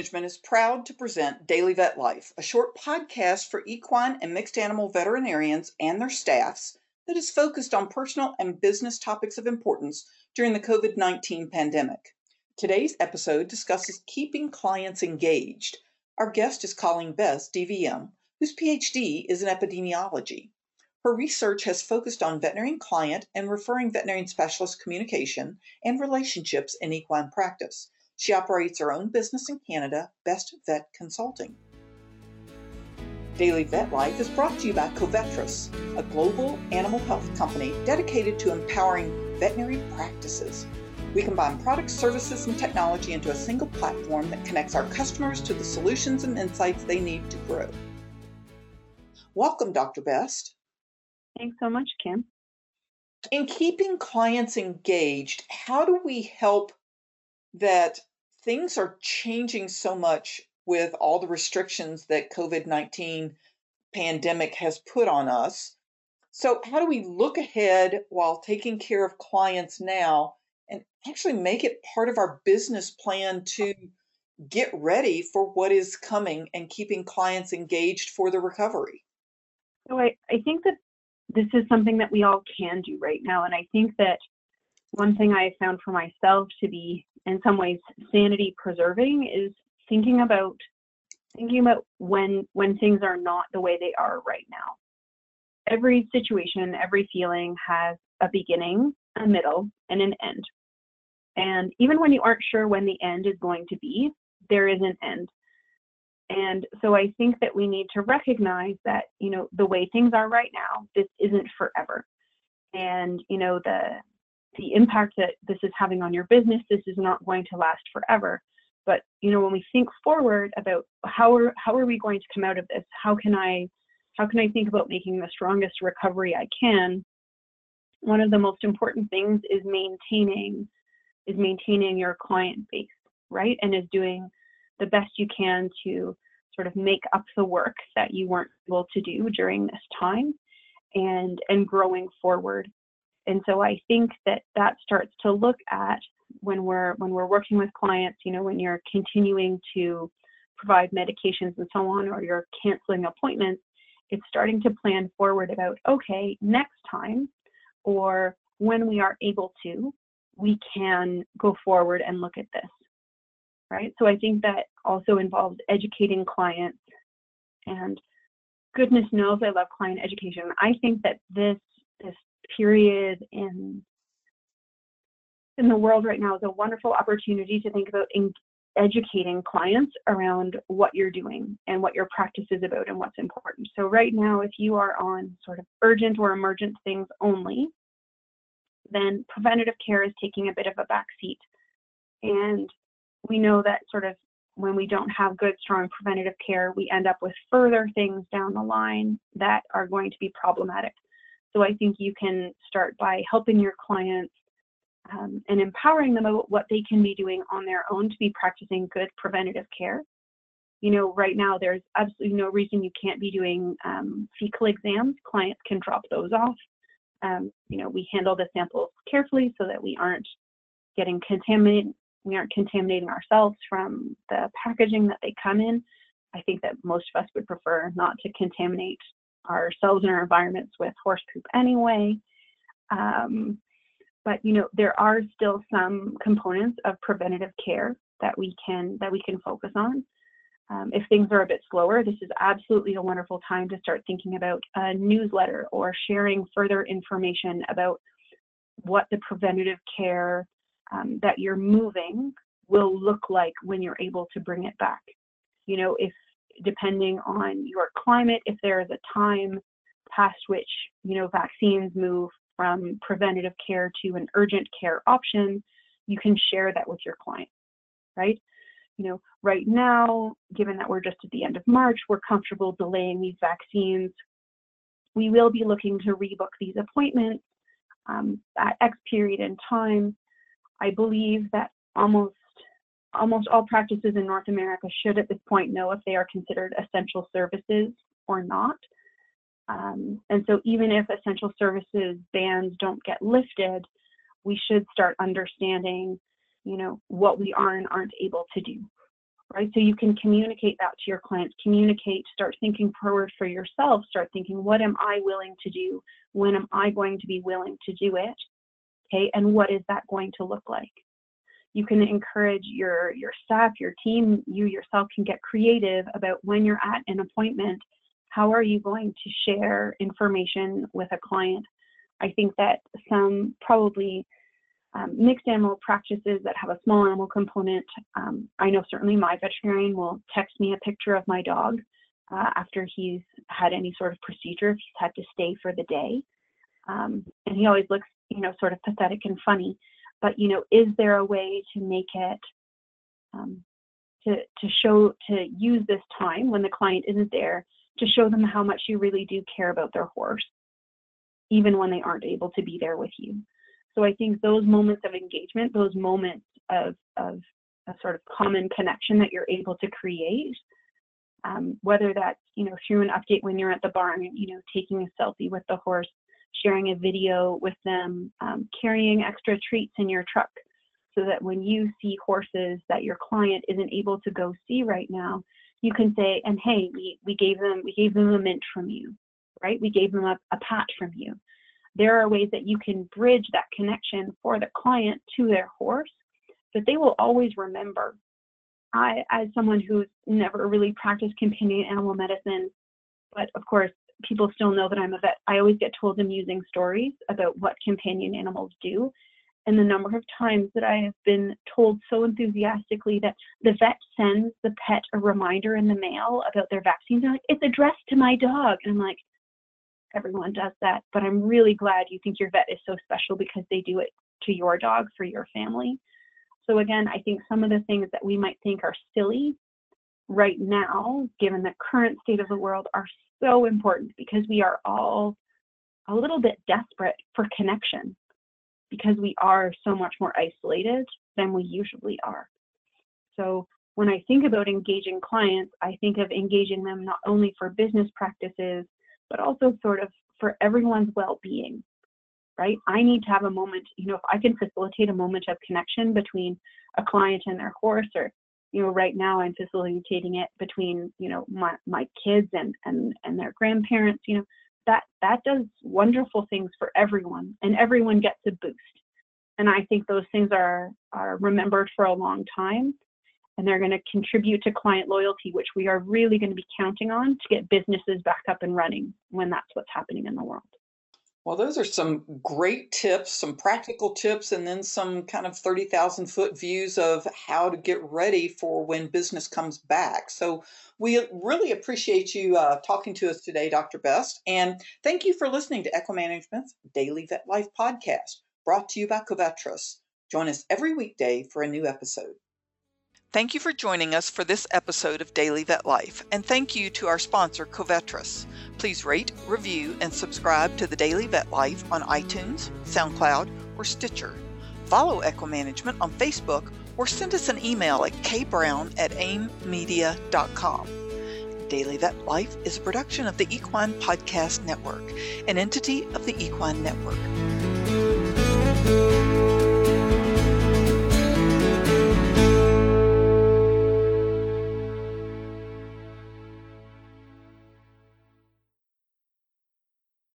Management is proud to present Daily Vet Life, a short podcast for equine and mixed animal veterinarians and their staffs that is focused on personal and business topics of importance during the COVID 19 pandemic. Today's episode discusses keeping clients engaged. Our guest is Colleen Best, DVM, whose PhD is in epidemiology. Her research has focused on veterinarian client and referring veterinarian specialist communication and relationships in equine practice. She operates her own business in Canada, Best Vet Consulting. Daily Vet Life is brought to you by Covetrus, a global animal health company dedicated to empowering veterinary practices. We combine products, services, and technology into a single platform that connects our customers to the solutions and insights they need to grow. Welcome, Dr. Best. Thanks so much, Kim. In keeping clients engaged, how do we help that things are changing so much with all the restrictions that COVID-19 pandemic has put on us. So how do we look ahead while taking care of clients now and actually make it part of our business plan to get ready for what is coming and keeping clients engaged for the recovery? So I, I think that this is something that we all can do right now. And I think that one thing I found for myself to be in some ways sanity preserving is thinking about thinking about when when things are not the way they are right now. Every situation every feeling has a beginning a middle and an end. And even when you aren't sure when the end is going to be there is an end. And so i think that we need to recognize that you know the way things are right now this isn't forever. And you know the the impact that this is having on your business this is not going to last forever. But you know when we think forward about how are how are we going to come out of this? How can i how can i think about making the strongest recovery i can? One of the most important things is maintaining is maintaining your client base right? And is doing the best you can to sort of make up the work that you weren't able to do during this time and and growing forward and so I think that that starts to look at when we're when we're working with clients, you know, when you're continuing to provide medications and so on, or you're canceling appointments, it's starting to plan forward about okay, next time, or when we are able to, we can go forward and look at this. Right. So I think that also involves educating clients and goodness knows I love client education. I think that this this period in in the world right now is a wonderful opportunity to think about in, educating clients around what you're doing and what your practice is about and what's important. So right now, if you are on sort of urgent or emergent things only, then preventative care is taking a bit of a back seat. And we know that sort of when we don't have good, strong preventative care, we end up with further things down the line that are going to be problematic. So I think you can start by helping your clients um, and empowering them about what they can be doing on their own to be practicing good preventative care. You know, right now there's absolutely no reason you can't be doing um, fecal exams. Clients can drop those off. Um, you know, we handle the samples carefully so that we aren't getting contaminated. We aren't contaminating ourselves from the packaging that they come in. I think that most of us would prefer not to contaminate ourselves and our environments with horse poop anyway. Um, but you know there are still some components of preventative care that we can that we can focus on. Um, if things are a bit slower, this is absolutely a wonderful time to start thinking about a newsletter or sharing further information about what the preventative care um, that you're moving will look like when you're able to bring it back. You know, if depending on your climate, if there is a time past which, you know, vaccines move from preventative care to an urgent care option, you can share that with your client, right? You know, right now, given that we're just at the end of March, we're comfortable delaying these vaccines. We will be looking to rebook these appointments um, at X period in time. I believe that almost almost all practices in North America should at this point know if they are considered essential services or not. Um, and so even if essential services bans don't get lifted, we should start understanding, you know, what we are and aren't able to do. right? So you can communicate that to your clients, communicate, start thinking forward for yourself, start thinking, what am I willing to do? When am I going to be willing to do it? Okay, and what is that going to look like? You can encourage your your staff, your team, you yourself can get creative about when you're at an appointment. How are you going to share information with a client? I think that some probably um, mixed animal practices that have a small animal component. Um, I know certainly my veterinarian will text me a picture of my dog uh, after he's had any sort of procedure, if he's had to stay for the day. Um, and he always looks, you know, sort of pathetic and funny. But, you know, is there a way to make it, um, to, to show, to use this time when the client isn't there to show them how much you really do care about their horse, even when they aren't able to be there with you? So I think those moments of engagement, those moments of, of a sort of common connection that you're able to create, um, whether that's you know through an update when you're at the barn, you know taking a selfie with the horse, sharing a video with them, um, carrying extra treats in your truck, so that when you see horses that your client isn't able to go see right now, you can say, and hey, we, we gave them we gave them a mint from you, right? We gave them a, a pat from you there are ways that you can bridge that connection for the client to their horse that they will always remember. I, as someone who's never really practiced companion animal medicine, but of course, people still know that I'm a vet, I always get told amusing stories about what companion animals do. And the number of times that I have been told so enthusiastically that the vet sends the pet a reminder in the mail about their vaccines. Like, it's addressed to my dog. And I'm like, everyone does that, but I'm really glad you think your vet is so special because they do it to your dog for your family. So again, I think some of the things that we might think are silly right now, given the current state of the world, are so important because we are all a little bit desperate for connection because we are so much more isolated than we usually are. So when I think about engaging clients, I think of engaging them not only for business practices, but also sort of for everyone's well-being right i need to have a moment you know if i can facilitate a moment of connection between a client and their horse or you know right now i'm facilitating it between you know my my kids and and and their grandparents you know that that does wonderful things for everyone and everyone gets a boost and i think those things are are remembered for a long time and they're going to contribute to client loyalty, which we are really going to be counting on to get businesses back up and running when that's what's happening in the world. Well, those are some great tips, some practical tips, and then some kind of 30,000 foot views of how to get ready for when business comes back. So, we really appreciate you uh, talking to us today, Dr. Best. And thank you for listening to EquiManagement's Daily Vet Life podcast, brought to you by Covetrus. Join us every weekday for a new episode. Thank you for joining us for this episode of Daily Vet Life, and thank you to our sponsor, Covetrus. Please rate, review, and subscribe to the Daily Vet Life on iTunes, SoundCloud, or Stitcher. Follow EquiManagement on Facebook or send us an email at kbrown at aimmedia.com. Daily Vet Life is a production of the Equine Podcast Network, an entity of the Equine Network.